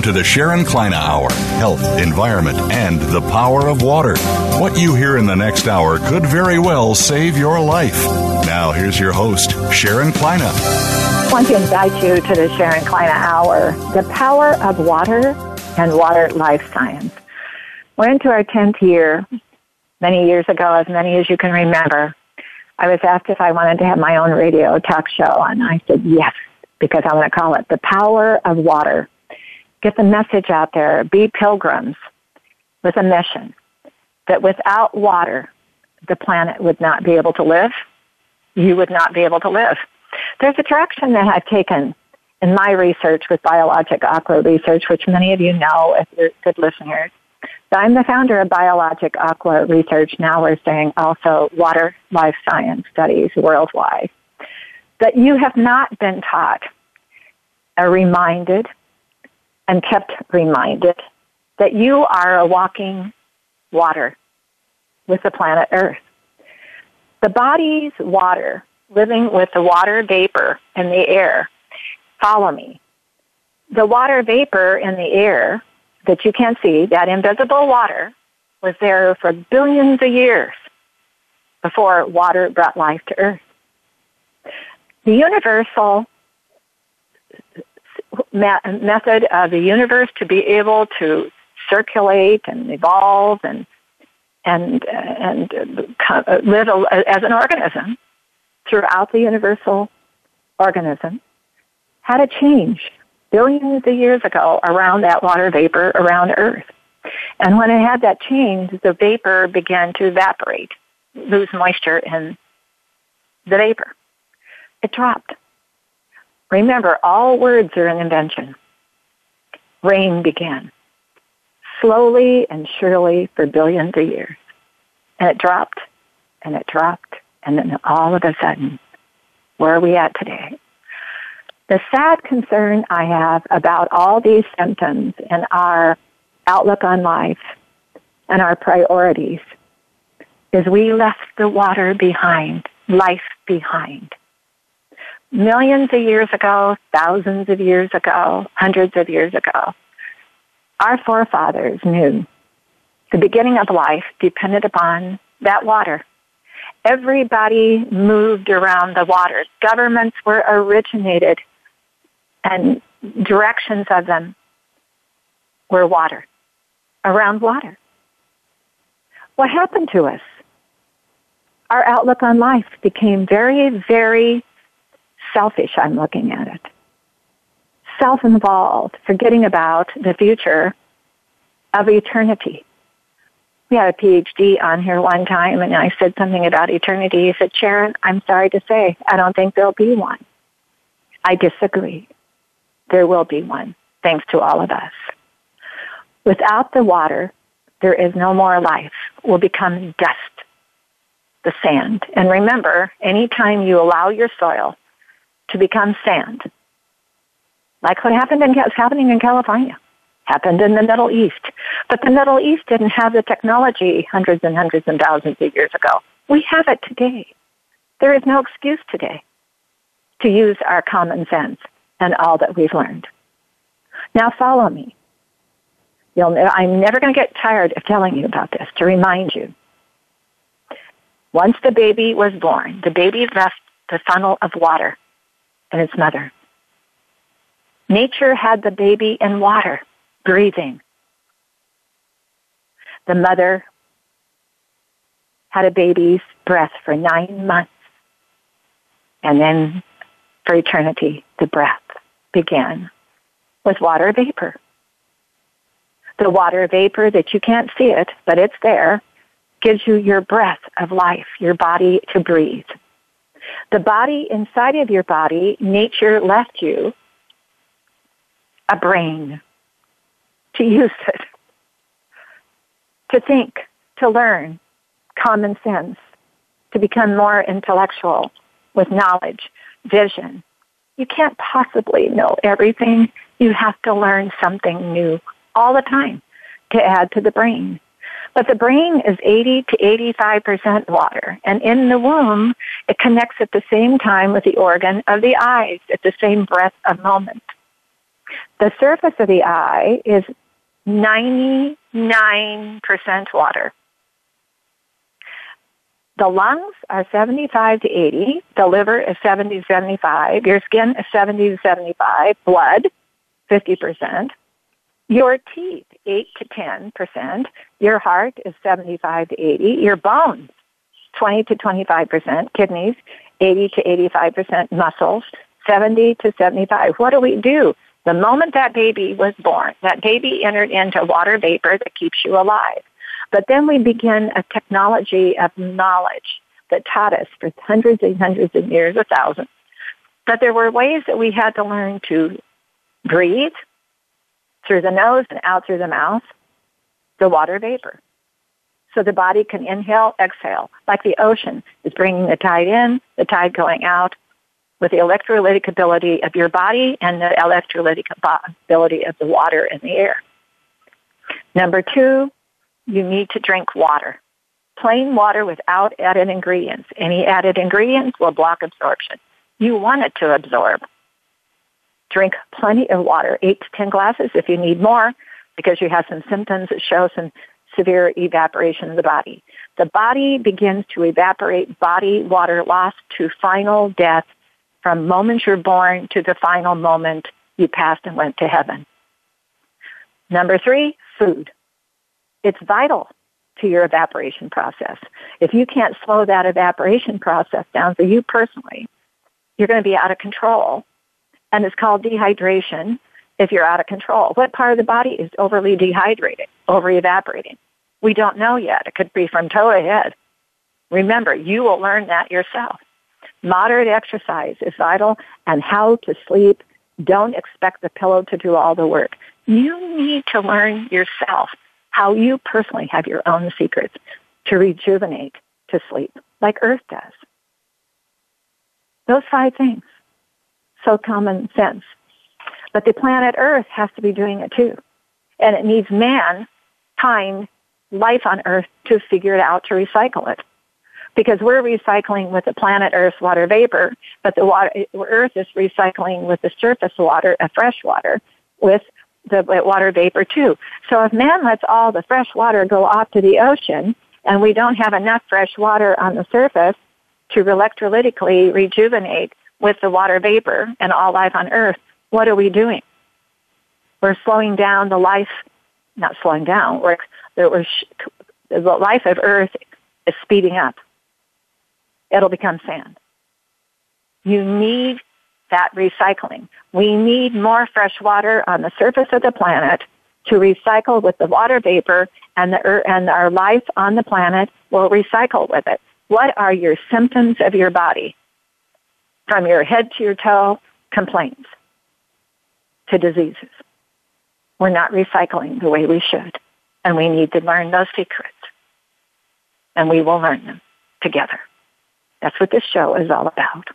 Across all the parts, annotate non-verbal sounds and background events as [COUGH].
Welcome to the Sharon Kleyne Hour Health, Environment, and the Power of Water. What you hear in the next hour could very well save your life. Now, here's your host, Sharon Kleyne. I want to invite you to the Sharon Kleyne Hour The Power of Water and Water Life Science. We're into our 10th year. Many years ago, as many as you can remember, I was asked if I wanted to have my own radio talk show, and I said yes, because I want to call it The Power of Water get the message out there, be pilgrims with a mission that without water, the planet would not be able to live. You would not be able to live. There's a direction that I've taken in my research with Biologic Aqua Research, which many of you know if you're good listeners. So I'm the founder of Biologic Aqua Research. Now we're saying also Water Life Science Studies worldwide. That you have not been taught or reminded and kept reminded that you are a walking water with the planet Earth. The body's water, living with the water vapor in the air, follow me. The water vapor in the air that you can't see, that invisible water, was there for billions of years before water brought life to Earth. The universal method of the universe to be able to circulate and evolve and and uh, and live as an organism throughout the universal organism had a change billions of years ago around that water vapor around Earth. And when it had that change, the vapor began to evaporate, lose moisture in the vapor. It dropped. Remember, all words are an invention. Rain began slowly and surely for billions of years. And it dropped and it dropped and then all of a sudden, where are we at today? The sad concern I have about all these symptoms and our outlook on life and our priorities is we left the water behind, life behind millions of years ago, thousands of years ago, hundreds of years ago, our forefathers knew the beginning of life depended upon that water. Everybody moved around the water. Governments were originated and directions of them were water, around water. What happened to us? Our outlook on life became very, very selfish, I'm looking at it. Self involved, forgetting about the future of eternity. We had a PhD on here one time, and I said something about eternity. He said, Sharon, I'm sorry to say, I don't think there'll be one. I disagree. There will be one, thanks to all of us. Without the water, there is no more life. We'll become dust, the sand. And remember, anytime you allow your soil to become sand. Like what happened in, happening in California, happened in the Middle East. But the Middle East didn't have the technology hundreds and hundreds and thousands of years ago. We have it today. There is no excuse today to use our common sense and all that we've learned. Now follow me. You'll, I'm never going to get tired of telling you about this to remind you. Once the baby was born, the baby left the funnel of water and its mother. Nature had the baby in water, breathing. The mother had a baby's breath for nine months. And then for eternity, the breath began with water vapor. The water vapor that you can't see it, but it's there, gives you your breath of life, your body to breathe. The body inside of your body, nature left you a brain to use it, to think, to learn, common sense, to become more intellectual with knowledge, vision. You can't possibly know everything. You have to learn something new all the time to add to the brain. But the brain is 80 to 85% water. And in the womb, it connects at the same time with the organ of the eyes at the same breath of moment. The surface of the eye is 99% water. The lungs are 75 to 80. The liver is 70 to 75. Your skin is 70 to 75. Blood, 50%. Your teeth, 8 to 10%. Your heart is 75 to 80. Your bones, 20 to 25%. Kidneys, 80 to 85%. Muscles, 70 to 75. What do we do? The moment that baby was born, that baby entered into water vapor that keeps you alive. But then we begin a technology of knowledge that taught us for hundreds and hundreds of years, a thousand, that there were ways that we had to learn to breathe through the nose and out through the mouth, the water vapor. So the body can inhale, exhale, like the ocean is bringing the tide in, the tide going out, with the electrolytic ability of your body and the electrolytic ability of the water and the air. Number two, you need to drink water. Plain water without added ingredients. Any added ingredients will block absorption. You want it to absorb. Drink plenty of water, 8 to 10 glasses if you need more, because you have some symptoms that show some severe evaporation of the body. The body begins to evaporate body water loss to final death from moment you're born to the final moment you passed and went to heaven. Number three, food. It's vital to your evaporation process. If you can't slow that evaporation process down for you personally, you're going to be out of control. And it's called dehydration if you're out of control. What part of the body is overly dehydrated, over evaporating? We don't know yet. It could be from toe to head. Remember, you will learn that yourself. Moderate exercise is vital and how to sleep. Don't expect the pillow to do all the work. You need to learn yourself how you personally have your own secrets to rejuvenate to sleep, like Earth does. Those five things. So common sense. But the planet Earth has to be doing it too. And it needs mankind, life on Earth, to figure it out to recycle it. Because we're recycling with the planet Earth's water vapor, but the water, Earth is recycling with the surface water, uh, fresh water, with the water vapor too. So if man lets all the fresh water go off to the ocean and we don't have enough fresh water on the surface to electrolytically rejuvenate with the water vapor and all life on earth, what are we doing? We're slowing down the life, not slowing down, we're, the life of earth is speeding up. It'll become sand. You need that recycling. We need more fresh water on the surface of the planet to recycle with the water vapor and the and our life on the planet will recycle with it. What are your symptoms of your body? From your head to your toe, complaints to diseases. We're not recycling the way we should. And we need to learn those secrets. And we will learn them together. That's what this show is all about.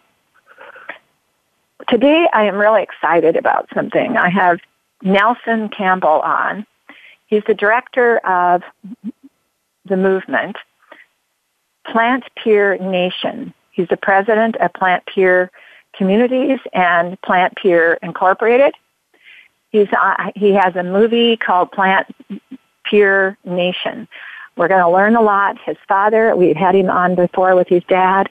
Today I am really excited about something. I have Nelson Campbell on. He's the director of the movement, Plant Pure Nation. He's the president of Plant Pure Communities and Plant Pure Incorporated. He's, uh, he has a movie called Plant Pure Nation. We're going to learn a lot. His father, we've had him on before with his dad,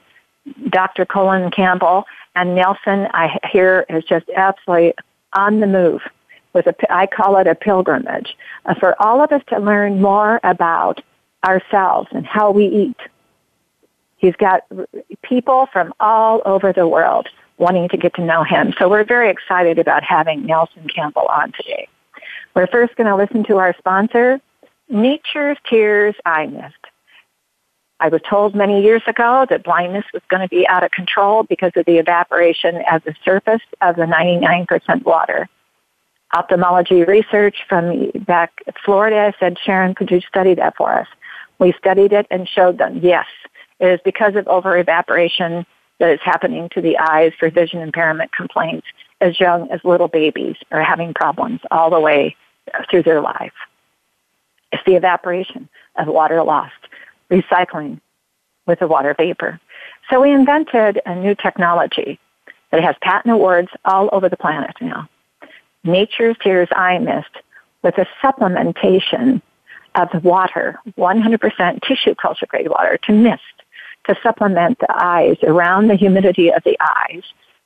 Dr. Colin Campbell, and Nelson, I hear, is just absolutely on the move with a, I call it a pilgrimage, uh, for all of us to learn more about ourselves and how we eat. He's got people from all over the world wanting to get to know him. So we're very excited about having Nelson Campbell on today. We're first going to listen to our sponsor, Nature's Tears Eye Mist. I was told many years ago that blindness was going to be out of control because of the evaporation at the surface of the 99% water. Ophthalmology research from back Florida said, Sharon, could you study that for us? We studied it and showed them, yes, is because of over evaporation that is happening to the eyes for vision impairment complaints as young as little babies are having problems all the way through their life. It's the evaporation of water lost, recycling with the water vapor. So we invented a new technology that has patent awards all over the planet now. Nature's Tears Eye Mist with a supplementation of water, 100% tissue culture grade water to mist to supplement the eyes around the humidity of the eyes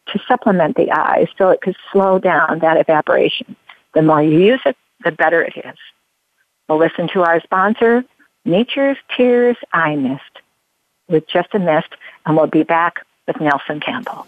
to supplement the eyes so it could slow down that evaporation. The more you use it, the better it is. We'll listen to our sponsor, Nature's Tears Eye Mist, with just a mist, and we'll be back with Nelson Campbell.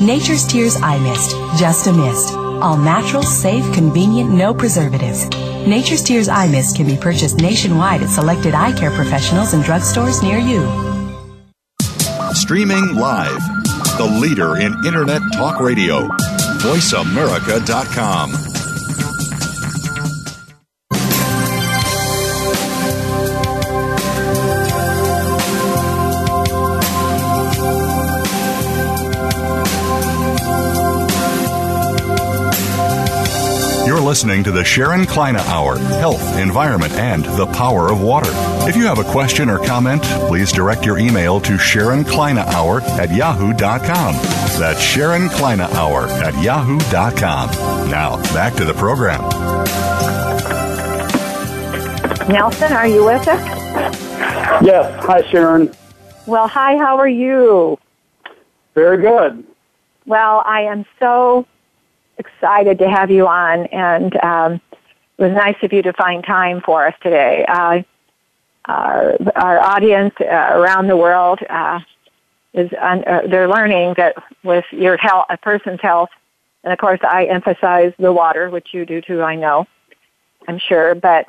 Nature's Tears Eye Mist, just a mist. All natural, safe, convenient, no preservatives. Nature's Tears Eye Mist can be purchased nationwide at selected eye care professionals and drugstores near you. Streaming live. The leader in Internet talk radio. VoiceAmerica.com. listening to the Sharon Kleyne Hour Health, Environment, and the Power of Water. If you have a question or comment, please direct your email to Sharon Kleyne Hour at yahoo.com. That's Sharon Kleyne Hour at yahoo.com. Now, back to the program. Nelson, are you with us? Yes. Hi, Sharon. Well, hi, how are you? Very good. Well, I am so excited to have you on, and um, it was nice of you to find time for us today. Uh, our, our audience uh, around the world uh, is un- uh, they're learning that with your health, a person's health, and of course, I emphasize the water, which you do too. I know, I'm sure. But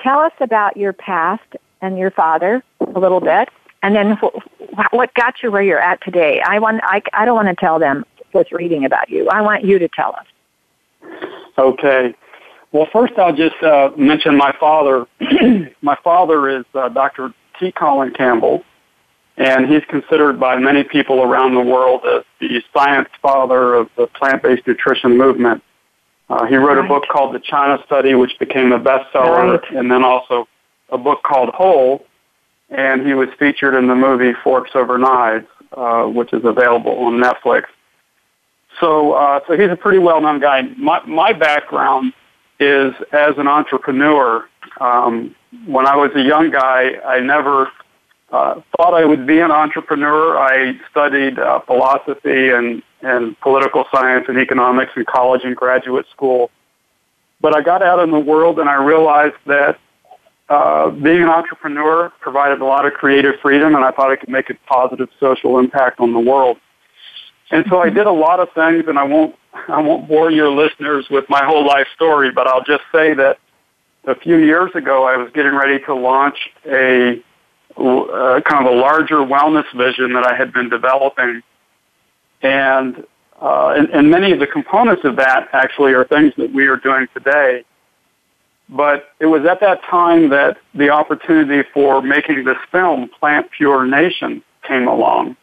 tell us about your past and your father a little bit, and then wh- what got you where you're at today. I want. I, I don't want to tell them just reading about you. I want you to tell us. Okay. Well, first I'll just uh, mention my father. [CLEARS THROAT] my father is uh, Dr. T. Colin Campbell, and he's considered by many people around the world as the science father of the plant-based nutrition movement. Uh, he wrote Right. a book called The China Study, which became a bestseller, Right. and then also a book called Whole, and he was featured in the movie Forks Over Knives, uh, which is available on Netflix. So, uh, so he's a pretty well-known guy. My, my background is as an entrepreneur. Um, when I was a young guy, I never uh, thought I would be an entrepreneur. I studied uh, philosophy and, and political science and economics in college and graduate school. But I got out in the world and I realized that uh, being an entrepreneur provided a lot of creative freedom, and I thought I could make a positive social impact on the world. And so I did a lot of things, and I won't I won't bore your listeners with my whole life story, but I'll just say that a few years ago I was getting ready to launch a uh, kind of a larger wellness vision that I had been developing, and, uh, and and many of the components of that actually are things that we are doing today. But it was at that time that the opportunity for making this film, Plant Pure Nation, came along.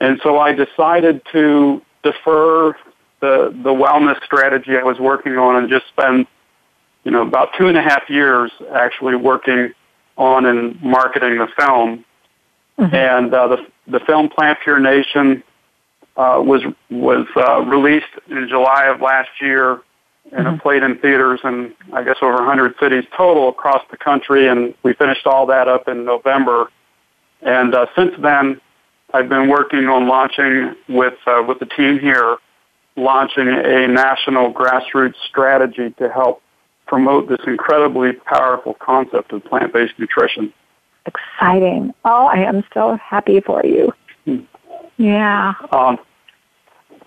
And so I decided to defer the, the wellness strategy I was working on and just spend, you know, about two and a half years actually working on and marketing the film. Mm-hmm. And uh, the the film Plant Pure Nation uh, was was uh, released in July of last year, and mm-hmm. it played in theaters in I guess over 100 cities total across the country. And we finished all that up in November. And uh, since then, I've been working on launching with uh, with the team here, launching a national grassroots strategy to help promote this incredibly powerful concept of plant-based nutrition. Exciting! Oh, I am so happy for you. Hmm. Yeah. Um,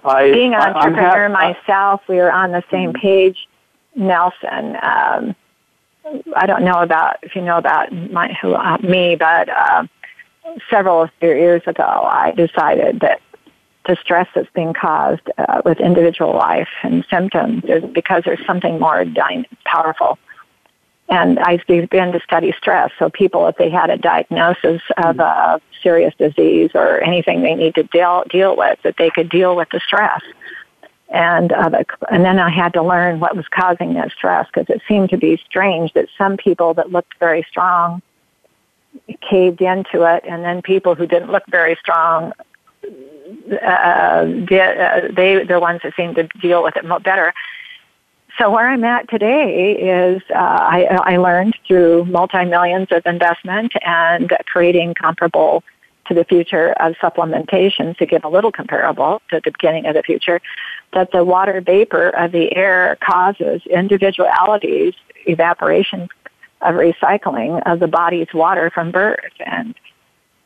I, Being an entrepreneur ha- myself, we are on the same hmm. page. Nelson, um, I don't know about if you know about my, who, uh, me, but uh, several years ago, I decided that the stress that's being caused uh, with individual life and symptoms is because there's something more dy- powerful. And I began to study stress. So people, if they had a diagnosis of a serious disease or anything they need to deal deal with, that they could deal with the stress. And uh, the, and then I had to learn what was causing that stress because it seemed to be strange that some people that looked very strong caved into it, and then people who didn't look very strong, uh, uh, they the ones that seemed to deal with it better. So where I'm at today is uh, I, I learned through multi millions of investment and creating comparable to the future of supplementation to get a little comparable to the beginning of the future that the water vapor of the air causes individualities evaporation of recycling of the body's water from birth and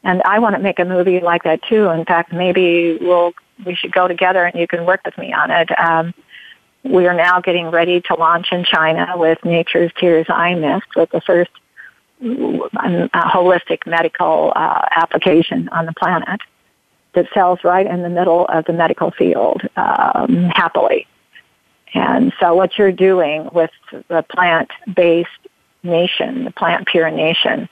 and I want to make a movie like that too. In fact, maybe we'll we should go together and you can work with me on it. Um, we are now getting ready to launch in China with Nature's Tears Eye Mist with the first um, holistic medical uh, application on the planet that sells right in the middle of the medical field um, happily. And so what you're doing with the plant-based nation, the plant pure nation,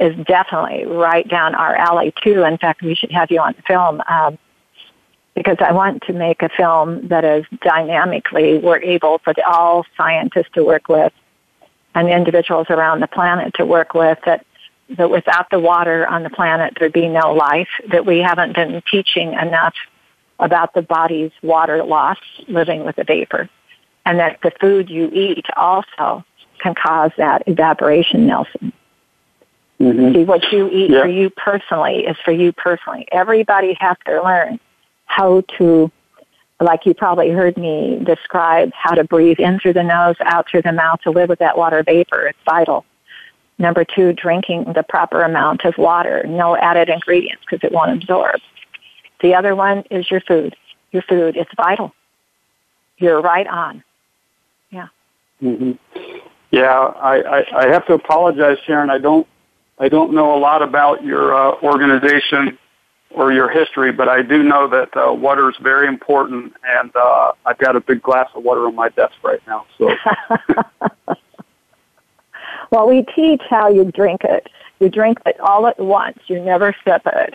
is definitely right down our alley too. In fact, we should have you on film um, because I want to make a film that is dynamically we're able for the, all scientists to work with and individuals around the planet to work with that that without the water on the planet there'd be no life that we haven't been teaching enough about the body's water loss living with the vapor and that the food you eat also can cause that evaporation, Nelson. Mm-hmm. See, what you eat yeah. for you personally is for you personally. Everybody has to learn how to, like you probably heard me describe, how to breathe in through the nose, out through the mouth to live with that water vapor. It's vital. Number two, drinking the proper amount of water, no added ingredients because it won't absorb. The other one is your food. Your food, it's vital. You're right on. Yeah. Mm-hmm. Yeah, I, I, I have to apologize, Sharon. I don't I don't know a lot about your uh, organization or your history, but I do know that uh, water is very important, and uh, I've got a big glass of water on my desk right now. So, [LAUGHS] well, we teach how you drink it. You drink it all at once. You never sip it.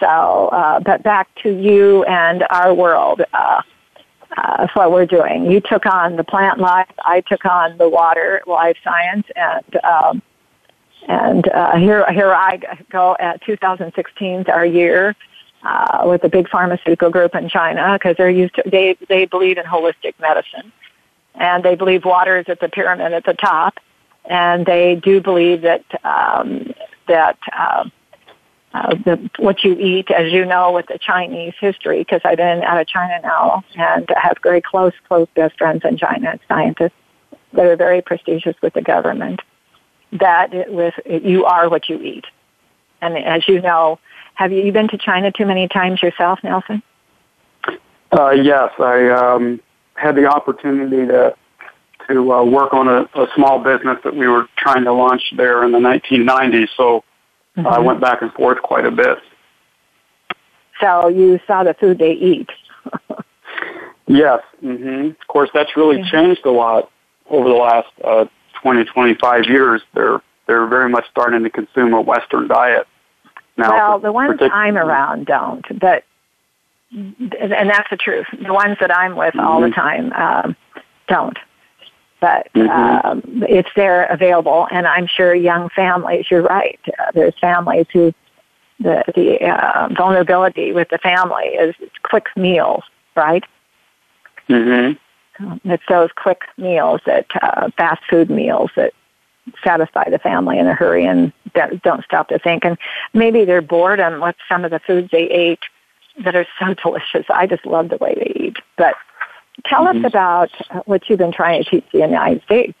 So, uh, but back to you and our world. Uh, uh, what we're doing. You took on the plant life. I took on the water life science, and um, and uh, here here I go at 2016 our year uh, with a big pharmaceutical group in China because they're used to they they believe in holistic medicine, and they believe water is at the pyramid at the top, and they do believe that um, that. Uh, uh, the, what you eat, as you know, with the Chinese history, because I've been out of China now and I have very close, close best friends in China, and scientists that are very prestigious with the government. That it, with it, you are what you eat, and as you know, have you, you been to China too many times yourself, Nelson? Uh, yes, I um, had the opportunity to to uh, work on a, a small business that we were trying to launch there in the 1990s. So Mm-hmm. I went back and forth quite a bit. So you saw the food they eat. [LAUGHS] yes. Mm-hmm. Of course, that's really yeah. changed a lot over the last uh, 20, 25 years. They're they're very much starting to consume a Western diet now. Well, the ones I'm around don't, but and that's the truth. The ones that I'm with mm-hmm. all the mm-hmm. time um, don't but mm-hmm. um, it's there available. And I'm sure young families, you're right, uh, there's families who the the uh, vulnerability with the family is quick meals, right? Mm-hmm. Um, it's those quick meals that uh, fast food meals that satisfy the family in a hurry and don't stop to think. And maybe they're boredom with some of the foods they ate that are so [LAUGHS] delicious. I just love the way they eat. But tell mm-hmm. us about what you've been trying to teach the United States.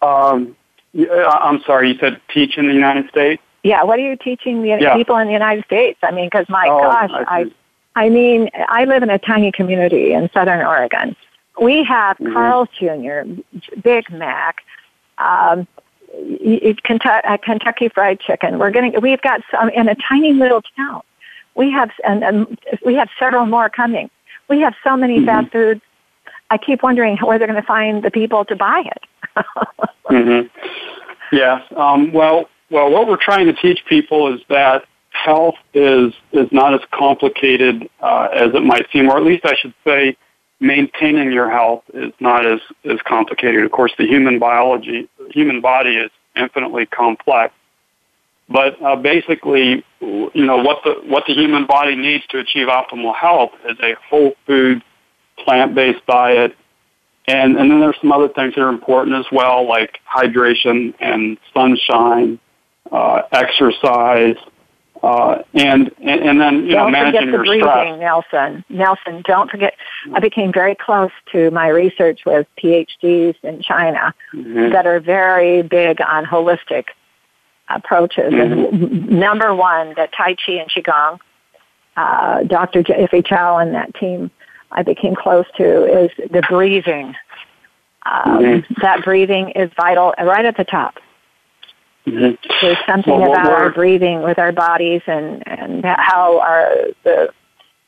Um, I'm sorry, you said teach in the United States? Yeah, what are you teaching the yeah. people in the United States? I mean, because my oh, gosh, I, I, I mean, I live in a tiny community in Southern Oregon. We have mm-hmm. Carl's Jr., Big Mac, um, Kentucky, uh, Kentucky Fried Chicken. We're getting, we've got some in a tiny little town. We have, and, and we have several more coming. We have so many mm-hmm. fast foods. I keep wondering where they're going to find the people to buy it. [LAUGHS] mm-hmm. Yeah. Um, well, well, what we're trying to teach people is that health is is not as complicated uh, as it might seem, or at least I should say, maintaining your health is not as as complicated. Of course, the human biology, human body is infinitely complex. But uh, basically, you know what the what the human body needs to achieve optimal health is a whole food, plant based diet, and and then there's some other things that are important as well, like hydration and sunshine, uh, exercise, uh, and, and and then you don't know managing forget the your breathing, stress. Nelson. Nelson, don't forget. I became very close to my research with PhDs in China mm-hmm. that are very big on holistic approaches. Mm-hmm. And number one, the Tai Chi and Qigong. Uh, Dr. Jeffrey Chow and that team I became close to is the breathing. Um, mm-hmm. That breathing is vital right at the top. Mm-hmm. There's something well, about our breathing with our bodies and and how our the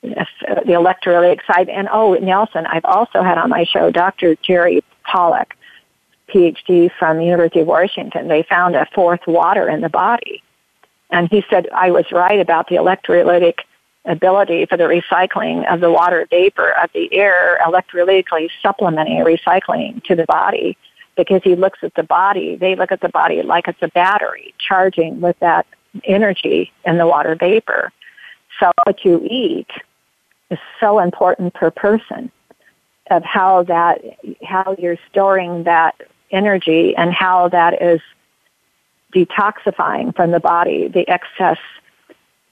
the electrolytic side. And oh, Nelson, I've also had on my show Dr. Jerry Pollack, PhD from the University of Washington. They found a fourth water in the body, and he said I was right about the electrolytic ability for the recycling of the water vapor of the air electrolytically supplementing recycling to the body because he looks at the body, they look at the body like it's a battery charging with that energy in the water vapor. So what you eat is so important per person of how that, how you're storing that energy and how that is detoxifying from the body, the excess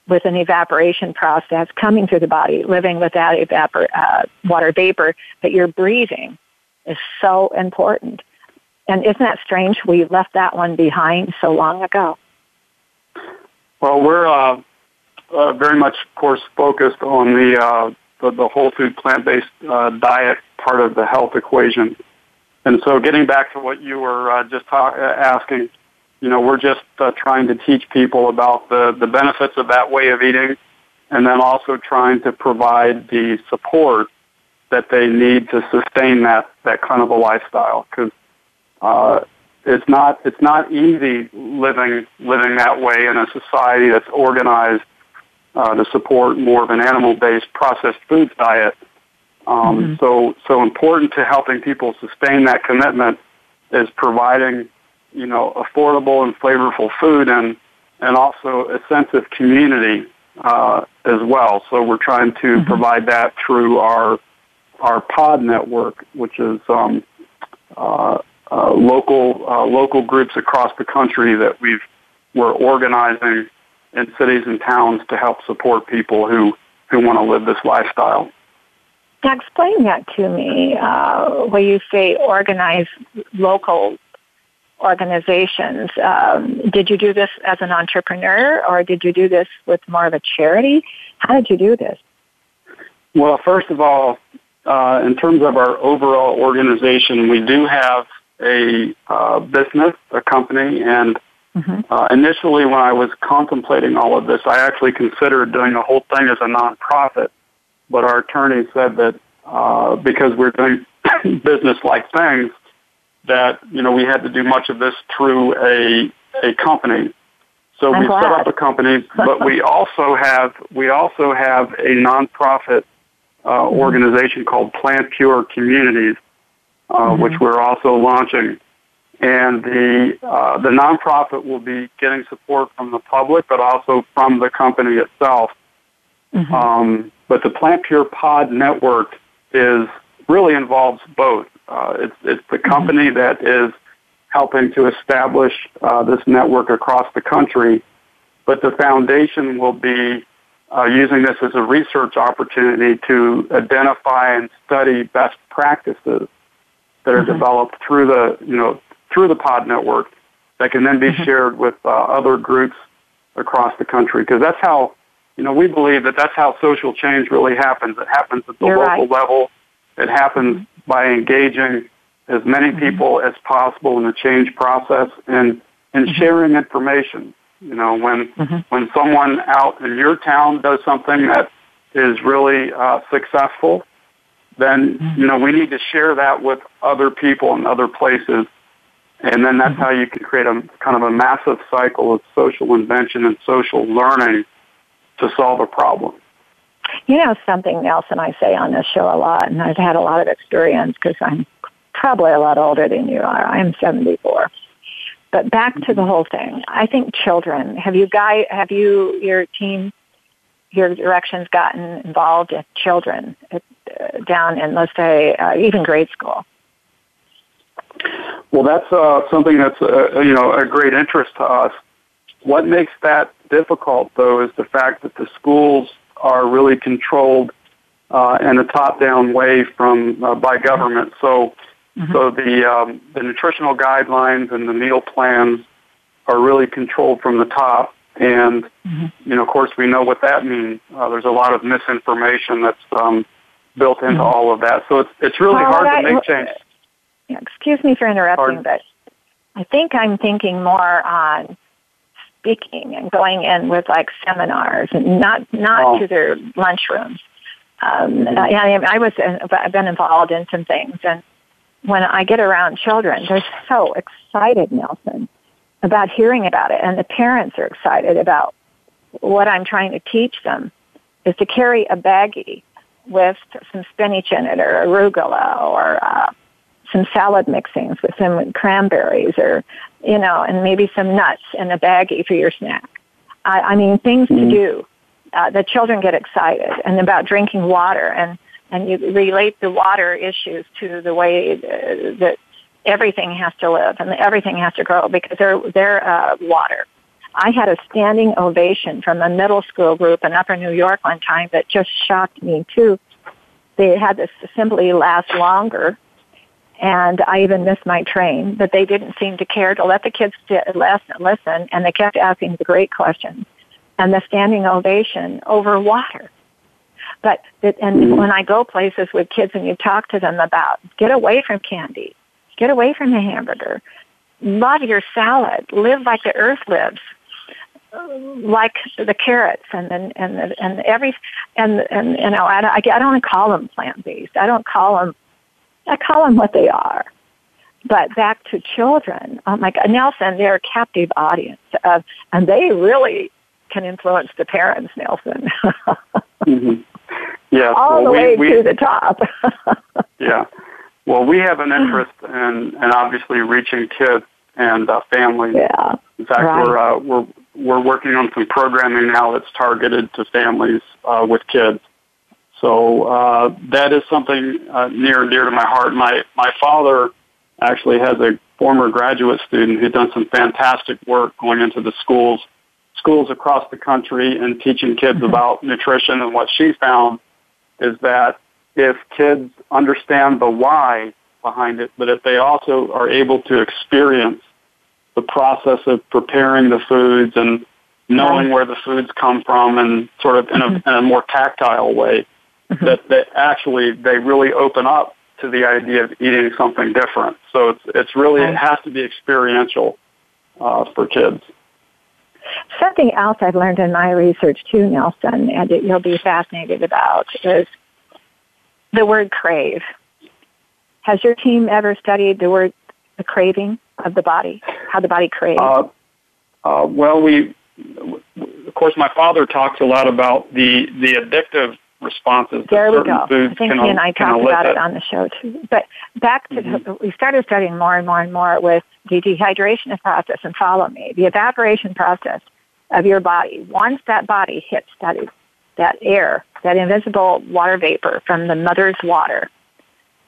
with an evaporation process coming through the body, living with that evapor- uh, water vapor that you're breathing is so important. And isn't that strange? We left that one behind so long ago. Well, we're uh, uh, very much, of course, focused on the uh, the, the, whole food plant based uh, diet part of the health equation. And so, getting back to what you were uh, just ta- uh, asking, you know, we're just trying to teach people about the the benefits of that way of eating, and then also trying to provide the support that they need to sustain that that kind of a lifestyle because uh, it's not it's not easy living living that way in a society that's organized uh, to support more of an animal-based processed foods diet. Um, mm-hmm. So so important to helping people sustain that commitment is providing you know affordable and flavorful food and and also a sense of community uh, as well. So we're trying to mm-hmm. provide that through our our pod network, which is um, uh, uh, local uh, local groups across the country that we've we're organizing in cities and towns to help support people who who want to live this lifestyle. Now, explain that to me. Uh, when you say organize local organizations, um, did you do this as an entrepreneur, or did you do this with more of a charity? How did you do this? Well, first of all, uh, in terms of our overall organization, we do have a uh, business, a company, and mm-hmm. uh, initially when I was contemplating all of this, I actually considered doing the whole thing as a nonprofit. But our attorney said that uh, because we're doing [COUGHS] business-like things, that you know we had to do much of this through a a company. So I'm we glad. set up a company, but we [LAUGHS] also have we also have a nonprofit uh, mm-hmm. organization called Plant Pure Communities, uh, mm-hmm. which we're also launching. and the uh, the nonprofit will be getting support from the public, but also from the company itself. Mm-hmm. Um, but the Plant Pure Pod network is really involves both. Uh, it's it's the company mm-hmm. that is helping to establish uh, this network across the country, but the foundation will be uh, using this as a research opportunity to identify and study best practices that are mm-hmm. developed through the you know through the pod network that can then be mm-hmm. shared with uh, other groups across the country because that's how you know we believe that that's how social change really happens it happens at the You're local right. level it happens mm-hmm. by engaging as many mm-hmm. people as possible in the change process and and mm-hmm. sharing information you know when mm-hmm. when someone out in your town does something that is really uh, successful then you know we need to share that with other people in other places and then that's mm-hmm. how you can create a kind of a massive cycle of social invention and social learning to solve a problem. You know something, Nelson, I say on this show a lot, and I've had a lot of experience because I'm probably a lot older than you are. I'm 74. But back to the whole thing. I think children, have you guy have you your team your directions gotten involved in children uh, down in let's say uh, even grade school? Well, that's uh, something that's uh, you know a great interest to us. What makes that difficult, though, is the fact that the schools are really controlled uh, in a top-down way from uh, by government. So, mm-hmm. so the um, the nutritional guidelines and the meal plans are really controlled from the top. And mm-hmm. you know, of course, we know what that means. Uh, there's a lot of misinformation that's um, built into mm-hmm. all of that. So it's it's really well, hard I, to make change excuse me for interrupting, Pardon? but I think I'm thinking more on speaking and going in with like seminars and not not oh. to their lunchrooms. Um, mm-hmm. I, I was I've been involved in some things, and when I get around children, they're so excited, Nelson, about hearing about it, and the parents are excited about what I'm trying to teach them is to carry a baggie with some spinach in it or arugula or uh, some salad mixings with some cranberries or, you know, and maybe some nuts in a baggie for your snack. I, I mean, things mm-hmm. to do. Uh, the children get excited and about drinking water and, and you relate the water issues to the way uh, that everything has to live and everything has to grow because they're, they're uh, water. I had a standing ovation from a middle school group in Upper New York one time that just shocked me too. They had this assembly last longer and I even missed my train, but they didn't seem to care to let the kids listen, listen, and they kept asking the great questions and the standing ovation over water. But and mm-hmm. when I go places with kids and you talk to them about get away from candy, get away from the hamburger, love your salad, live like the earth lives, like the carrots and and and and every and and you know I, I don't call them plant based. I don't call them I call them what they are. But back to children, oh my God, Nelson, they're a captive audience, uh, and they really can influence the parents, Nelson. [LAUGHS] mm-hmm. Yeah, all well, the way we, to the top. [LAUGHS] yeah. Well, we have an interest in, in obviously reaching kids and uh, families. Yeah. In fact, right. we're uh, we're we're working on some programming now that's targeted to families uh, with kids. So uh, that is something uh, near and dear to my heart. My my father actually has a former graduate student who's done some fantastic work going into the schools schools across the country and teaching kids mm-hmm. about nutrition. And what she found is that if kids understand the why behind it, but if they also are able to experience the process of preparing the foods and knowing where the foods come from and sort of in a, mm-hmm. in a more tactile way. That, that actually they really open up to the idea of eating something different. So it's, it's really, it has to be experiential uh, for kids. Something else I've learned in my research too, Nelson, and that you'll be fascinated about is the word crave. Has your team ever studied the word the craving of the body, how the body craves? Uh, uh, well, we, of course, my father talks a lot about the the addictive responses there we go. I think he and I talked about it on the show too. But back to mm-hmm. the, we started studying more and more and more with the dehydration process, and follow me, the evaporation process of your body, once that body hits that, that air, that invisible water vapor from the mother's water,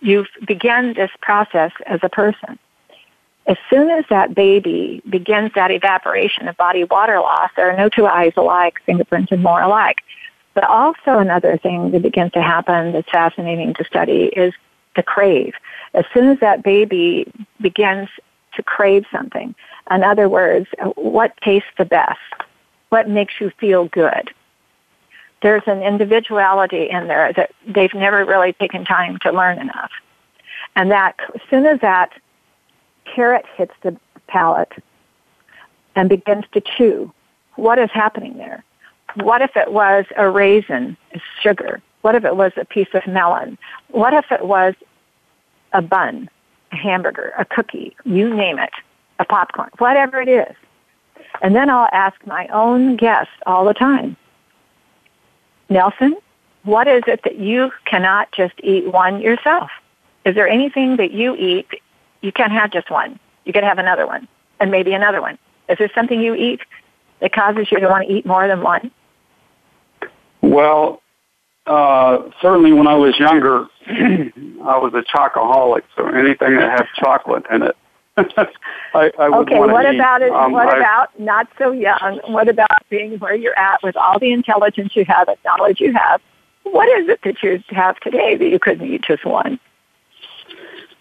you begin this process as a person. As soon as that baby begins that evaporation of body water loss, there are no two eyes alike, fingerprints are more alike. But also another thing that begins to happen that's fascinating to study is the crave. As soon as that baby begins to crave something, in other words, what tastes the best? What makes you feel good? There's an individuality in there that they've never really taken time to learn enough. And that as soon as that carrot hits the palate and begins to chew, what is happening there? What if it was a raisin, sugar? What if it was a piece of melon? What if it was a bun, a hamburger, a cookie, you name it, a popcorn, whatever it is? And then I'll ask my own guests all the time, Nelson, what is it that you cannot just eat one yourself? Is there anything that you eat you can't have just one? You to have another one, and maybe another one. Is there something you eat that causes you to want to eat more than one? Well, uh, certainly when I was younger, [CLEARS THROAT] I was a chocoholic, so anything that has chocolate in it. [LAUGHS] I, I would okay, what eat. about it? Um, what I, about not so young? What about being where you're at with all the intelligence you have and knowledge you have? What is it that you have today that you couldn't eat just one?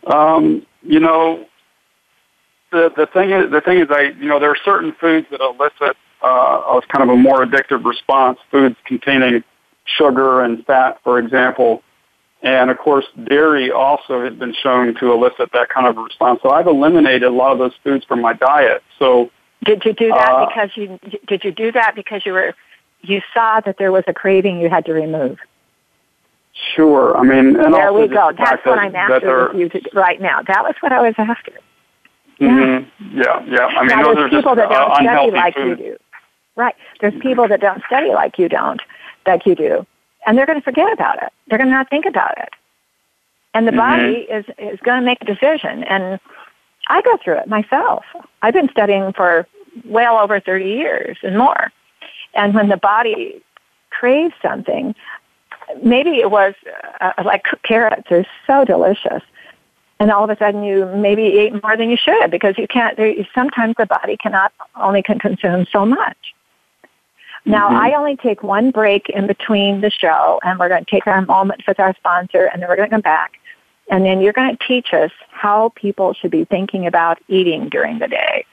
Um, you know, the the thing is the thing is I you know there are certain foods that elicit uh, a kind of a more addictive response. Foods containing sugar and fat, for example, and of course dairy also has been shown to elicit that kind of response. So I've eliminated a lot of those foods from my diet. So did you do that uh, because you did you do that because you were you saw that there was a craving you had to remove? Sure. I mean, and there also we go. That's what that- I'm that after you to, right now. That was what I was after. Mhm. Yeah, yeah. I mean, now, those are just people that don't uh, study unhealthy like you do. Right. There's people that don't study like you don't, like you do, and they're going to forget about it. They're going to not think about it, and the Mhm. body is is going to make a decision. And I go through it myself. I've been studying for well over 30 years and more, and when the body craves something, maybe it was uh, like carrots. They're so delicious. And all of a sudden, you maybe ate more than you should because you can't. There, sometimes the body cannot only can consume so much. Now, Mhm. I only take one break in between the show, and we're going to take our moment with our sponsor, and then we're going to come back, and then you're going to teach us how people should be thinking about eating during the day.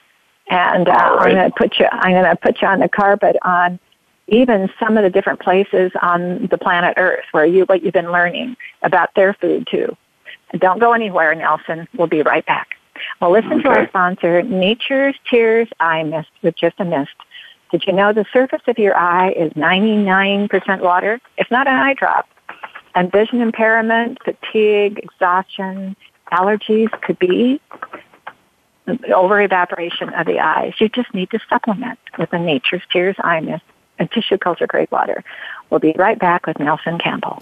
And uh, right. I'm going to put you. I'm going to put you on the carpet on even some of the different places on the planet Earth where you what you've been learning about their food too. Don't go anywhere, Nelson. We'll be right back. Well, listen to our sponsor, Nature's Tears Eye Mist with just a mist. Did you know the surface of your eye is 99% water? It's not an eye drop. And vision impairment, fatigue, exhaustion, allergies could be over evaporation of the eyes. You just need to supplement with a Nature's Tears Eye Mist and tissue culture grade water. We'll be right back with Nelson Campbell.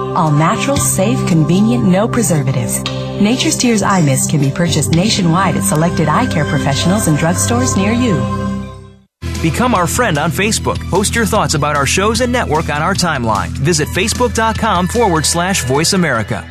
All natural, safe, convenient, no preservatives. Nature's Tears Eye Mist can be purchased nationwide at selected eye care professionals and drugstores near you. Become our friend on Facebook. Post your thoughts about our shows and network on our timeline. Visit facebook.com forward slash voice America.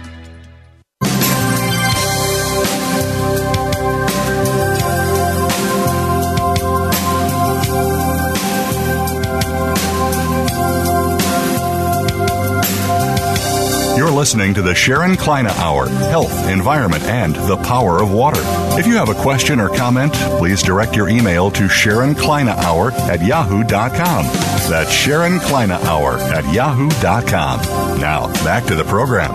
Listening to the Sharon Kleyne Hour Health, Environment, and the Power of Water. If you have a question or comment, please direct your email to Sharon Kleyne Hour at yahoo.com. That's Sharon Kleyne Hour at yahoo.com. Now, back to the program.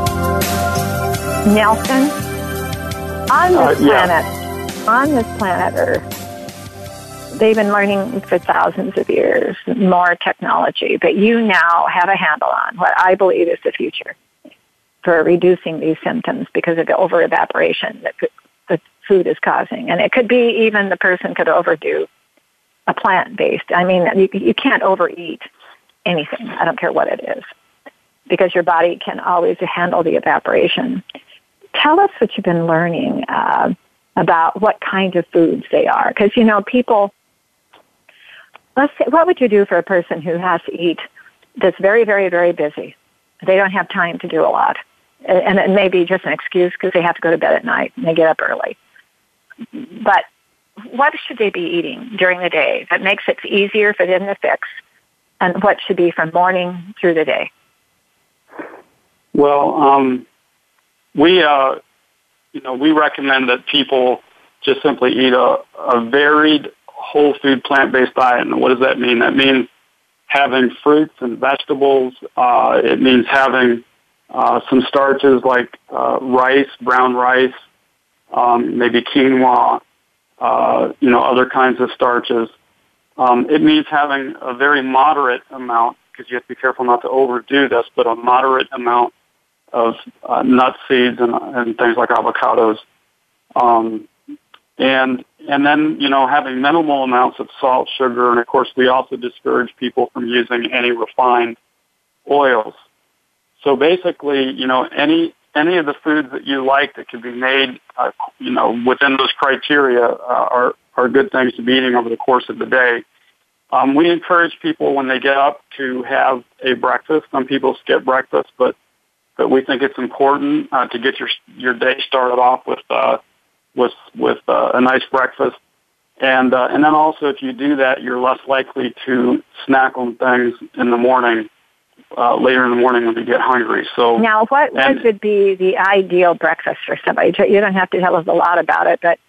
Nelson, on this Uh, yeah. planet, on this planet Earth, they've been learning for thousands of years more technology, but you now have a handle on what I believe is the future for reducing these symptoms because of the over evaporation that the food is causing. And it could be even the person could overdo a plant based. I mean, you, you can't overeat anything. I don't care what it is because your body can always handle the evaporation. Tell us what you've been learning uh, about what kind of foods they are. Because, you know, people, let's say, what would you do for a person who has to eat that's very, very, very busy? They don't have time to do a lot. And it may be just an excuse because they have to go to bed at night and they get up early. But what should they be eating during the day that makes it easier for them to fix? And what should be from morning through the day? Well, um, we, uh, you know, we recommend that people just simply eat a, a varied whole food plant-based diet. And what does that mean? That means having fruits and vegetables. Uh, it means having uh, some starches like uh, rice, brown rice, um, maybe quinoa, uh, you know, other kinds of starches. Um, it means having a very moderate amount, because you have to be careful not to overdo this, but a moderate amount of uh, nut seeds and, and things like avocados. Um, and and then you know having minimal amounts of salt, sugar, and of course we also discourage people from using any refined oils. So basically, you know any any of the foods that you like that can be made, uh, you know, within those criteria uh, are are good things to be eating over the course of the day. Um, we encourage people when they get up to have a breakfast. Some people skip breakfast, but but we think it's important uh, to get your your day started off with uh, with with uh, a nice breakfast, and uh, and then also if you do that, you're less likely to snack on things in the morning, uh, later in the morning when you get hungry. So Now, what, what and- would be the ideal breakfast for somebody? You don't have to tell us a lot about it, but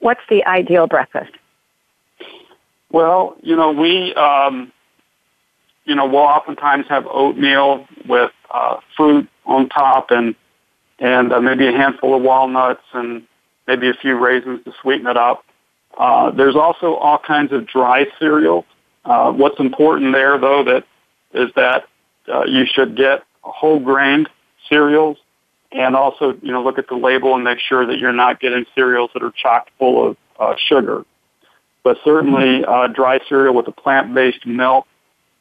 what's the ideal breakfast? Well, you know, we, um, you know, we'll oftentimes have oatmeal with uh, fruit on top and and uh, maybe a handful of walnuts and maybe a few raisins to sweeten it up. Uh, there's also all kinds of dry cereals. Uh, what's important there, though, that is that uh, you should get whole grain cereals and also, you know, look at the label and make sure that you're not getting cereals that are chock full of uh, sugar but certainly uh, dry cereal with a plant-based milk.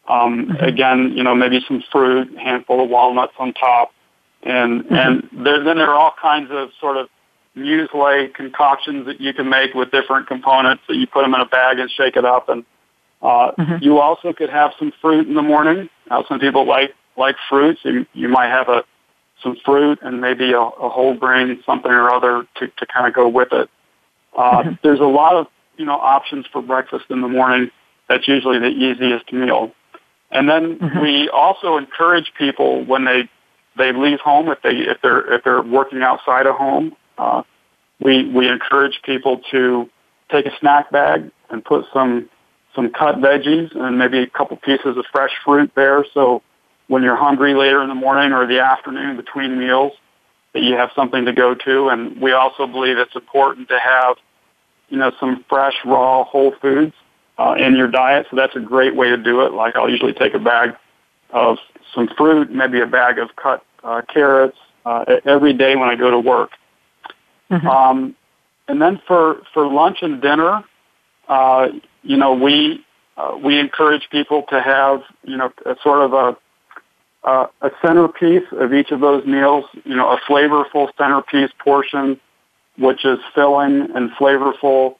Um, Again, you know, maybe some fruit, handful of walnuts on top, and and there, then there are all kinds of sort of muesli concoctions that you can make with different components. That you put them in a bag and shake it up, and uh, you also could have some fruit in the morning. Now, some people like like fruits. You, you might have a some fruit and maybe a, a whole grain something or other to, to kind of go with it. Uh, There's a lot of you know options for breakfast in the morning. That's usually the easiest meal. And then we also encourage people when they they leave home if they if they're if they're working outside of home. Uh, we we encourage people to take a snack bag and put some some cut veggies and maybe a couple pieces of fresh fruit there. So when you're hungry later in the morning or the afternoon between meals, that you have something to go to. And we also believe it's important to have you know, some fresh, raw, whole foods uh, in your diet. So that's a great way to do it. Like I'll usually take a bag of some fruit, maybe a bag of cut uh, carrots uh, every day when I go to work. Um, and then for for lunch and dinner, uh, you know, we uh, we encourage people to have you know a sort of a uh, a centerpiece of each of those meals. You know, a flavorful centerpiece portion which is filling and flavorful,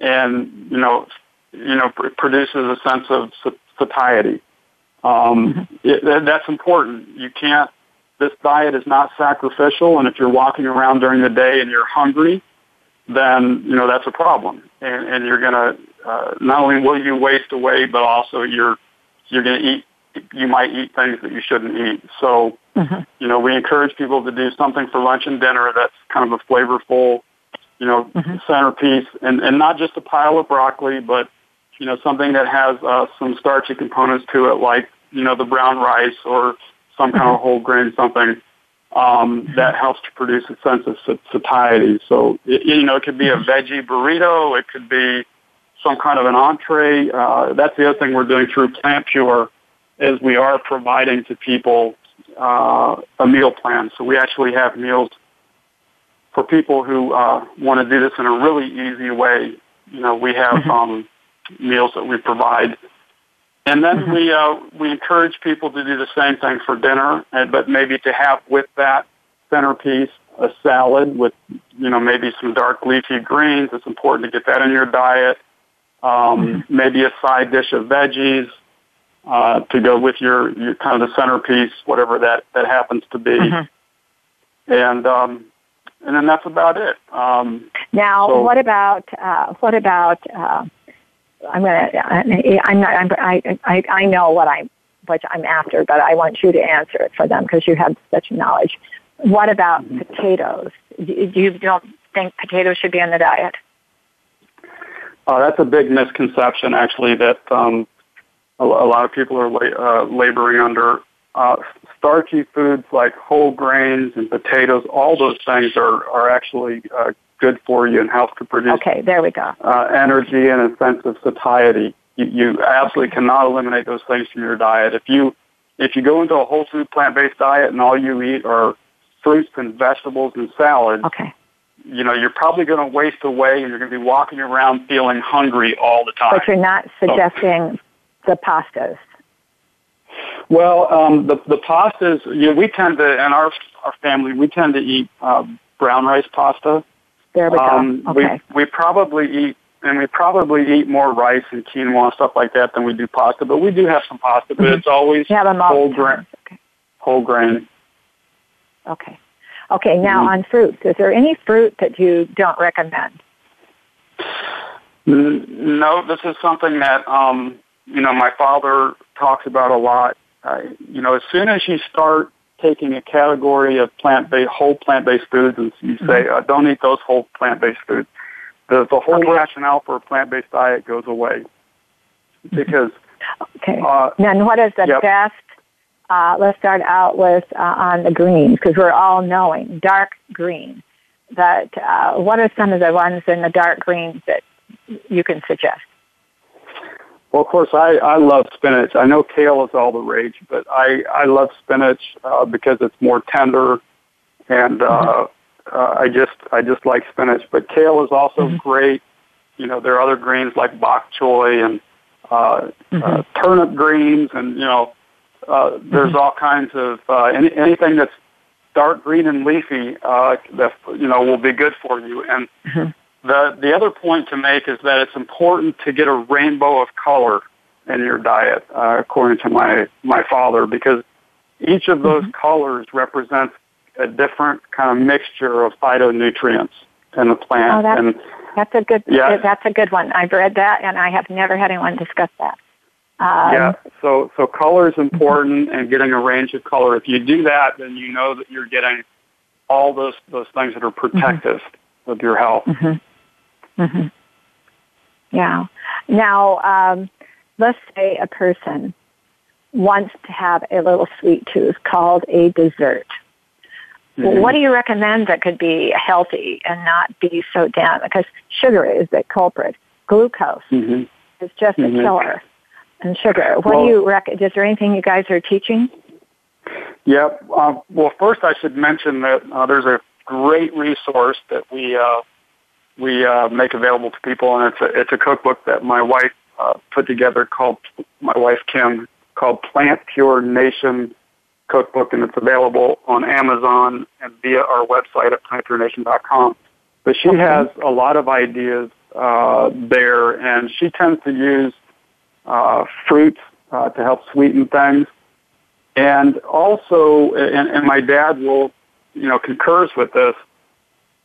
and you know, you know, pr- produces a sense of satiety. Um, it, that's important. You can't. This diet is not sacrificial, and if you're walking around during the day and you're hungry, then you know that's a problem, and, and you're gonna uh, not only will you waste away, but also you're you're gonna eat you might eat things that you shouldn't eat. So, Mm-hmm. you know, we encourage people to do something for lunch and dinner that's kind of a flavorful, you know, Mm-hmm. centerpiece, and and not just a pile of broccoli, but you know, something that has uh, some starchy components to it, like you know, the brown rice or some kind of whole grain something um, that helps to produce a sense of satiety. So, it, you know, it could be a veggie burrito, it could be some kind of an entree. Uh, that's the other thing we're doing through Plant Pure is we are providing to people uh, a meal plan. So we actually have meals for people who uh, want to do this in a really easy way. You know, we have um, meals that we provide, and then we uh, we encourage people to do the same thing for dinner, and, but maybe to have with that centerpiece a salad with you know maybe some dark leafy greens. It's important to get that in your diet. Um, Maybe a side dish of veggies uh, to go with your, your kind of the centerpiece, whatever that that happens to be, and um, and then that's about it. Um, Now, So- what about uh, what about? Uh, I'm gonna. I'm not. I'm, I I I know what I'm what I'm after, but I want you to answer it for them because you have such knowledge. What about Mm-hmm. potatoes? You, you don't think potatoes should be in the diet? Uh, that's a big misconception, actually, that um, a, a lot of people are la- uh, laboring under. Uh, starchy foods like whole grains and potatoes, all those things are, are actually uh, good for you and help to produce Okay, there we go. uh, energy and a sense of satiety. You, you absolutely cannot eliminate those things from your diet. If you if you go into a whole food plant based diet and all you eat are fruits and vegetables and salads, Okay, you know you're probably going to waste away and you're going to be walking around feeling hungry all the time. but you're not suggesting the pastas. Well, um, the the pastas, you know, we tend to in our our family we tend to eat uh, brown rice pasta. There we go. Um, okay. We we probably eat and we probably eat more rice and quinoa and stuff like that than we do pasta. But we do have some pasta, but it's always have whole grain. Okay. Whole grain. Okay. Okay. Now Mm-hmm. on fruits, is there any fruit that you don't recommend? No, this is something that um, you know my father talks about a lot. Uh, you know, as soon as you start taking a category of plant-based, whole plant-based foods, and you say, uh, "Don't eat those whole plant-based foods," the the whole Okay. rationale for a plant-based diet goes away [LAUGHS] because Okay. uh, Then what is the Yep. best? Uh, let's start out with uh, on the greens because we're all knowing dark green. That uh, what are some of the ones in the dark greens that you can suggest? Well, of course, I, I love spinach. I know kale is all the rage, but I, I love spinach uh, because it's more tender, and uh, uh, I just I just like spinach. But kale is also great. You know, there are other greens like bok choy and uh, uh, turnip greens, and you know, uh, there's all kinds of uh, any, anything that's dark green and leafy uh, that you know will be good for you. And the the other point to make is that it's important to get a rainbow of color in your diet, uh, according to my my father, because each of those colors represents a different kind of mixture of phytonutrients in the plant. Oh, that's- and That's a good. Yeah. That's a good one. I've read that, and I have never had anyone discuss that. Um, yeah, so so color is important, and getting a range of color. If you do that, then you know that you're getting all those those things that are protective of your health. hmm mhm Yeah. Now, um, let's say a person wants to have a little sweet tooth called a dessert. Mhm. What do you recommend that could be healthy and not be so damn? Because sugar is the culprit. Glucose Mhm. is just a killer. And sugar. What Well- do you recommend? Is there anything you guys are teaching? Yeah. Uh, well, first I should mention that uh, there's a great resource that we uh, we uh, make available to people, and it's a it's a cookbook that my wife uh, put together called my wife Kim called Plant Pure Nation Cookbook, and it's available on Amazon and via our website at plantpurenation.com. But she has a lot of ideas uh, there, and she tends to use uh, fruits uh, to help sweeten things. And also, and, and my dad will, you know, concurs with this.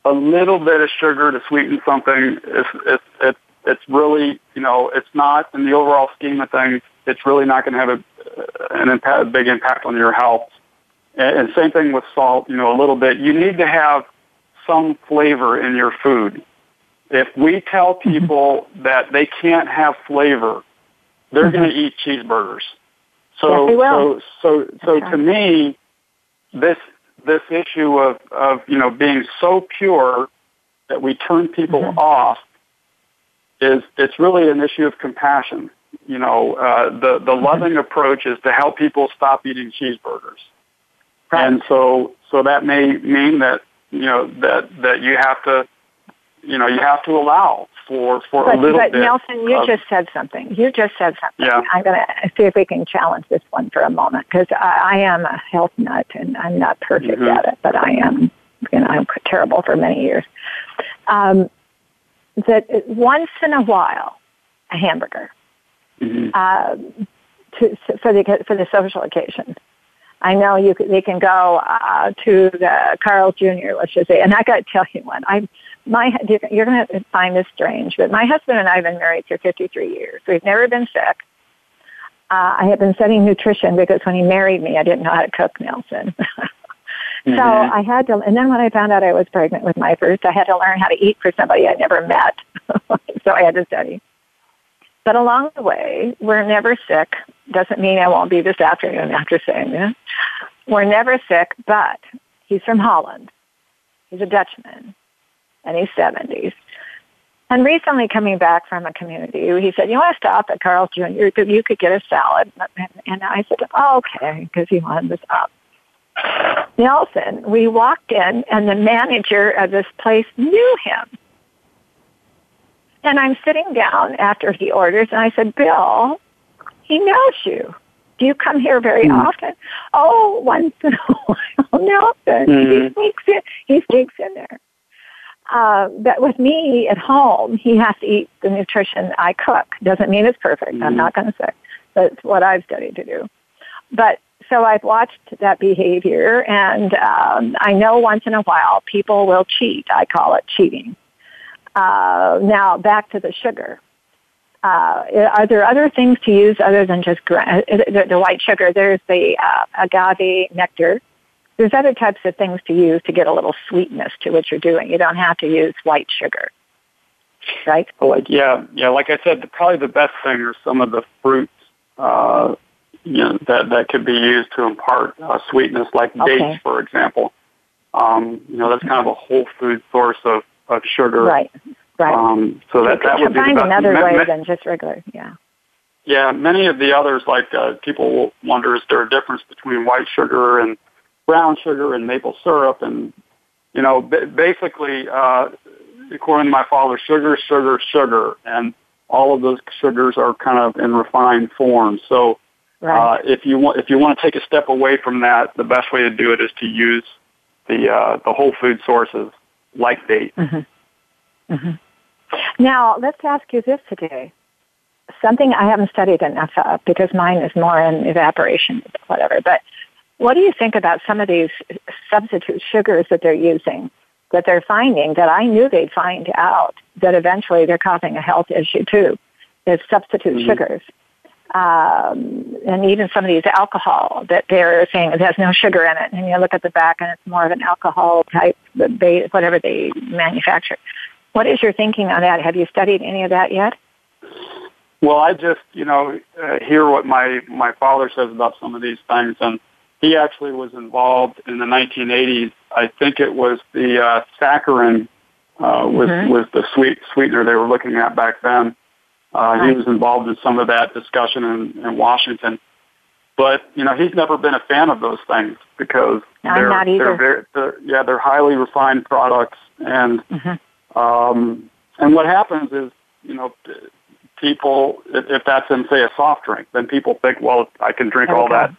A little bit of sugar to sweeten something is it's it's it's really you know it's not in the overall scheme of things. It's really not going to have a, an impact, a big impact on your health. And, and same thing with salt. You know, a little bit. You need to have some flavor in your food. If we tell Mm-hmm. people that they can't have flavor, they're going to eat cheeseburgers. So, Mm-hmm. Yes, so, so, so That's to me, this this issue of of you know being so pure that we turn people Mm-hmm. off is it's really an issue of compassion. You know, uh, the the Mm-hmm. loving approach is to help people stop eating cheeseburgers, Right. and so so that may mean that you know that that you have to you know you have to allow for for But, a little but bit. Nelson, you of- just said something. You just said something. Yeah. I'm going to see if we can challenge this one for a moment because I, I am a health nut and I'm not perfect Mhm. at it, but I am. You know, I'm terrible for many years. Um, that once in a while, a hamburger Mhm. um, to, for the for the social occasion. I know you they can go uh, to the Carl's Jr. Let's just say, and I got to tell you one. I my you're going to find this strange, but my husband and I have been married for 53 years. We've never been sick. Uh, I have been studying nutrition because when he married me, I didn't know how to cook, Nelson. [LAUGHS] So Mhm. I had to, and then when I found out I was pregnant with my first, I had to learn how to eat for somebody I'd never met. [LAUGHS] so I had to study. But along the way, we're never sick. Doesn't mean I won't be this afternoon after saying that. We're never sick, but he's from Holland. He's a Dutchman, and he's 70s. And recently coming back from a community, he said, you want to stop at Carl's Jr. you could get a salad. And, and I said, oh, okay, because he wanted to up. Nelson, we walked in and the manager of this place knew him. And I'm sitting down after he orders and I said, Bill, he knows you. Do you come here very often? Oh, once in a [LAUGHS] while, Nelson. He Mhm. sneaks in. He sneaks in there. Uh, but with me at home, he has to eat the nutrition I cook. Doesn't mean it's perfect. I'm Mhm. not going to say. That's what I've studied to do. But so I've watched that behavior, and um, I know once in a while people will cheat. I call it cheating. Uh, now back to the sugar. Uh, are there other things to use other than just gra- uh, the, the white sugar? There's the uh, agave nectar. There's other types of things to use to get a little sweetness to what you're doing. You don't have to use white sugar, right? Like yeah, yeah. Like I said, probably the best thing are some of the fruits, uh, you know, that that could be used to impart uh, sweetness, like Okay. dates, for example. Um, you know, that's kind of a whole food source of of sugar. Right, right. Um, so that that would be find best. another Ma- way ma- than just regular. Yeah. Yeah, many of the others, like uh, people will wonder, is there a difference between white sugar and brown sugar and maple syrup? And you know, b- basically, uh, according to my father, sugar, sugar, sugar, and all of those sugars are kind of in refined form. So, Right. uh, if you want, if you want to take a step away from that, the best way to do it is to use the uh, the whole food sources like dates. Now, let's ask you this today. Something I haven't studied enough of because mine is more in evaporation, whatever. But what do you think about some of these substitute sugars that they're using that they're finding that I knew they'd find out that eventually they're causing a health issue too? Is substitute Mhm. sugars. Um, and even some of these alcohol that they're saying it has no sugar in it, and you look at the back and it's more of an alcohol type, whatever they manufacture. What is your thinking on that? Have you studied any of that yet? Well, I just, you know, uh, hear what my my father says about some of these things, and he actually was involved in the 1980s. I think it was the uh, saccharin uh, was Mhm. was the sweet sweetener they were looking at back then. Uh, He was involved in some of that discussion in, in Washington, but you know, he's never been a fan of those things because I'm they're not either. they're very they're, yeah they're highly refined products and Mhm. Um, and what happens is, you know, people, if, if that's in, say, a soft drink, then people think, well, I can drink we all that,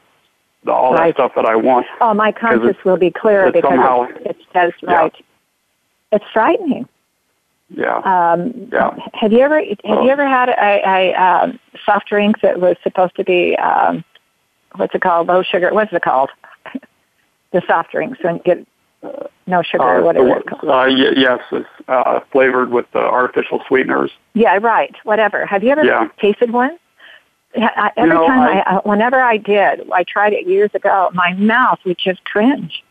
all Right. that stuff that I want. Oh, my conscience will be clear it's because somehow- it, it says Yeah. right. It's frightening. Yeah. Um, Yeah. Have you ever have Oh. you ever had a, a um, soft drink that was supposed to be um, what's it called? Low sugar. What's it called? [LAUGHS] the soft drinks when you get no sugar or Uh, whatever the- it's called. uh, y- yes, it's uh, flavored with uh, artificial sweeteners. Yeah, right. Whatever. Have you ever Yeah. tasted one? I, every You know, time I- I, uh, whenever I did, I tried it years ago. My mouth would just cringe,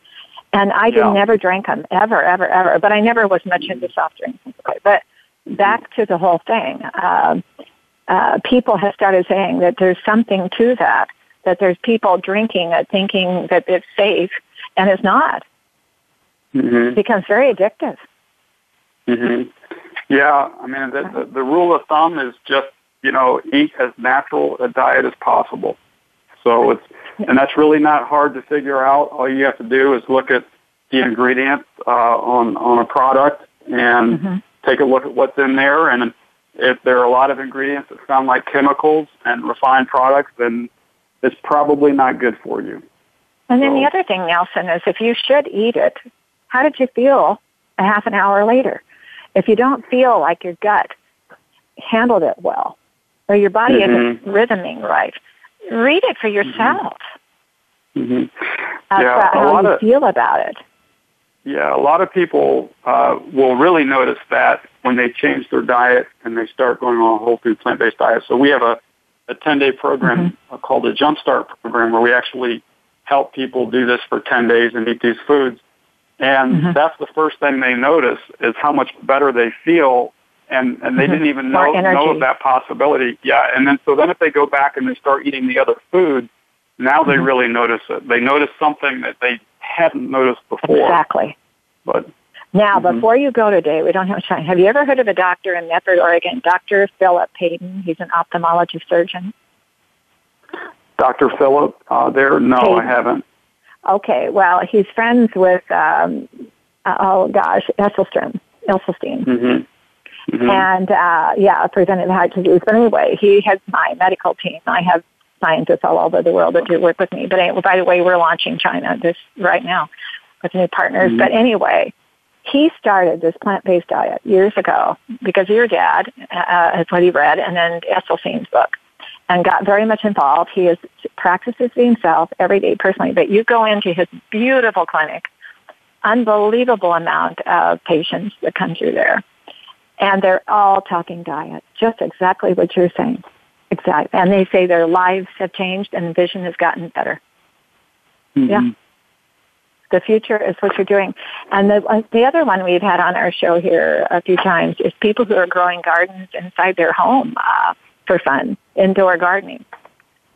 and I Yeah. did never drink them ever, ever, ever. But I never was much into soft drinks. But back to the whole thing, um, uh, people have started saying that there's something to that. That there's people drinking it, thinking that it's safe, and it's not. Hmm It becomes very addictive. hmm Yeah, I mean, the, the, the rule of thumb is just, you know, eat as natural a diet as possible. So it's, and that's really not hard to figure out. All you have to do is look at the ingredients uh, on on a product and Mm-hmm. take a look at what's in there. And if there are a lot of ingredients that sound like chemicals and refined products, then it's probably not good for you. And then the other thing, Nelson, is if you should eat it, how did you feel a half an hour later? If you don't feel like your gut handled it well, or your body isn't rhythming right, read it for yourself. hmm That's Yeah, how you of- feel about it. Yeah, a lot of people uh, will really notice that when they change their diet and they start going on a whole food plant based diet. So we have a, a 10 day program uh, called the Jumpstart program where we actually help people do this for 10 days and eat these foods. And that's the first thing they notice is how much better they feel. And, and they didn't even know, know of that possibility. Yeah. And then, so then if they go back and they start eating the other food, now they really notice it. They notice something that they hadn't noticed before. Exactly. But Now, Mhm. before you go today, we don't have time. Have you ever heard of a doctor in Medford, Oregon, Dr. Philip Payton? He's an ophthalmology surgeon. Dr. Philip, uh, there, no, Hey. I haven't. Okay, well, he's friends with, um, uh, oh gosh, Esselstrom, Esselstyn. Mm-hmm. hmm And uh, yeah, preventive heart disease. But anyway, he has my medical team. I have scientists all over the world that do work with me. But anyway, by the way, we're launching China this right now with new partners. Mhm. But anyway, he started this plant-based diet years ago because of your dad, uh, is what he read, and then Esselstyn's book, and got very much involved. He is practices himself every day personally. But you go into his beautiful clinic, unbelievable amount of patients that come through there and they're all talking diet, just exactly what you're saying. Exactly. And they say their lives have changed and vision has gotten better. Yeah. The future is what you're doing. And the, uh, the other one we've had on our show here a few times is people who are growing gardens inside their home uh, for fun, indoor gardening,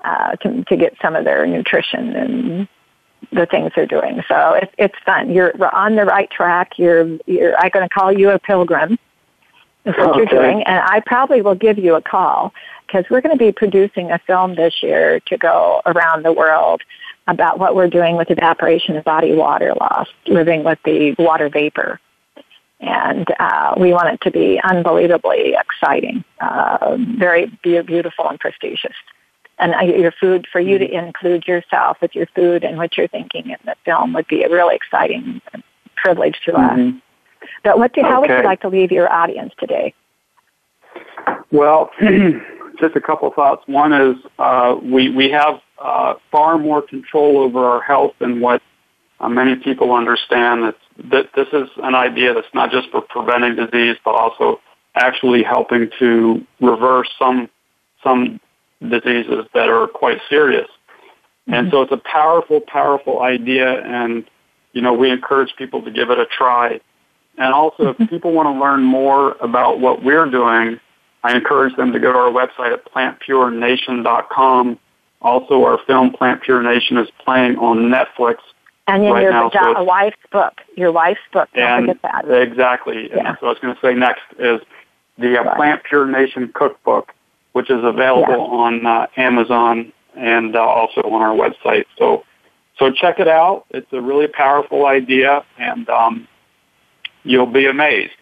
uh, to, to get some of their nutrition and the things they're doing. So it's, it's fun. You're on the right track. You're, you're, I'm going to call you a pilgrim is what you're doing. And I probably will give you a call because we're going to be producing a film this year to go around the world about what we're doing with evaporation of body water loss, living with the water vapor. And uh, we want it to be unbelievably exciting, uh, very be- beautiful and prestigious. And uh, your food, for you to include yourself with your food and what you're thinking in the film would be a really exciting privilege to us. Mhm. But what do, how would you like to leave your audience today? Well, [CLEARS THROAT] just a couple of thoughts. One is uh, we we have uh, far more control over our health than what uh, many people understand. That that this is an idea that's not just for preventing disease, but also actually helping to reverse some some diseases that are quite serious. And mm-hmm. so it's a powerful, powerful idea, and you know we encourage people to give it a try. And also, if mm-hmm. people want to learn more about what we're doing, I encourage them to go to our website at plantpurenation.com. Also, our film Plant Pure Nation is playing on Netflix. And in Right your now, so da- it's- wife's book, your wife's book, don't and forget that. exactly, Yeah. that's what I was going to say next is the uh. Plant Pure Nation cookbook, which is available Yeah. on uh, Amazon and uh, also on our website. So, so check it out. It's a really powerful idea, and um, you'll be amazed.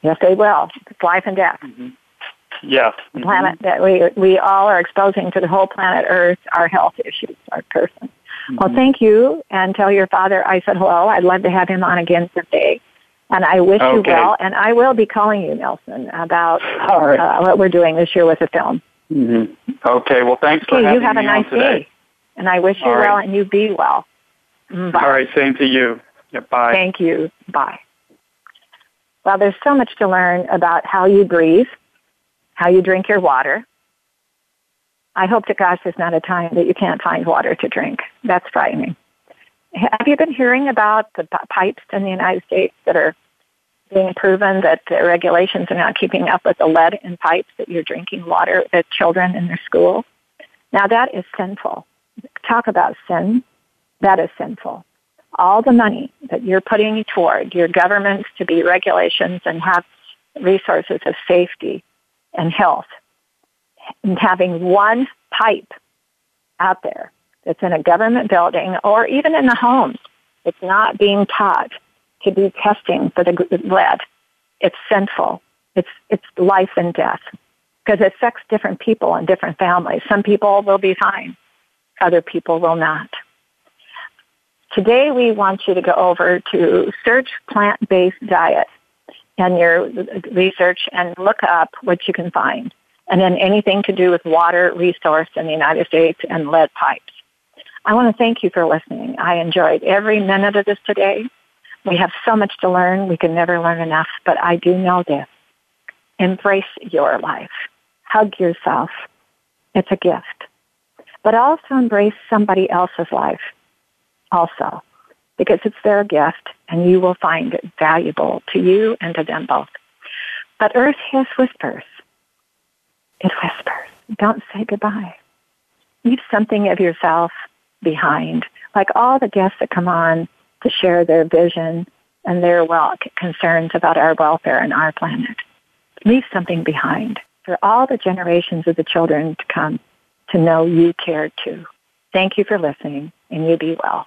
Yes, they will. It's life and death. Yes. The planet that we we all are exposing to the whole planet Earth, our health issues, our person. Well, thank you, and tell your father I said hello. I'd love to have him on again someday. And I wish you well. And I will be calling you, Nelson, about [LAUGHS] right. uh, what we're doing this year with the film. hmm Okay. Well, thanks for Okay, having you have a nice today. day. And I wish you All right. well, and you be well. Mm, Bye. All right. Same to you. Yeah, bye. Thank you. Bye. Well, there's so much to learn about how you breathe, how you drink your water, I hope to gosh there's not a time that you can't find water to drink. That's frightening. Have you been hearing about the pipes in the United States that are being proven that the regulations are not keeping up with the lead in pipes that you're drinking water that children in their school? Now that is sinful. Talk about sin. That is sinful. All the money that you're putting toward your governments to be regulations and have resources of safety and health and having one pipe out there that's in a government building or even in the homes it's not being taught to be testing for the lead. It's sinful. It's, it's life and death because it affects different people and different families. Some people will be fine. Other people will not. Today we want you to go over to search plant-based diet and your research and look up what you can find. And then anything to do with water resource in the United States and lead pipes. I want to thank you for listening. I enjoyed every minute of this today. We have so much to learn. We can never learn enough, but I do know this. Embrace your life. Hug yourself. It's a gift. But also embrace somebody else's life also because it's their gift and you will find it valuable to you and to them both. But earth has whispers. It whispers. Don't say goodbye. Leave something of yourself behind. Like all the guests that come on to share their vision and their well concerns about our welfare and our planet. Leave something behind for all the generations of the children to come to know you care too. Thank you for listening and you be well.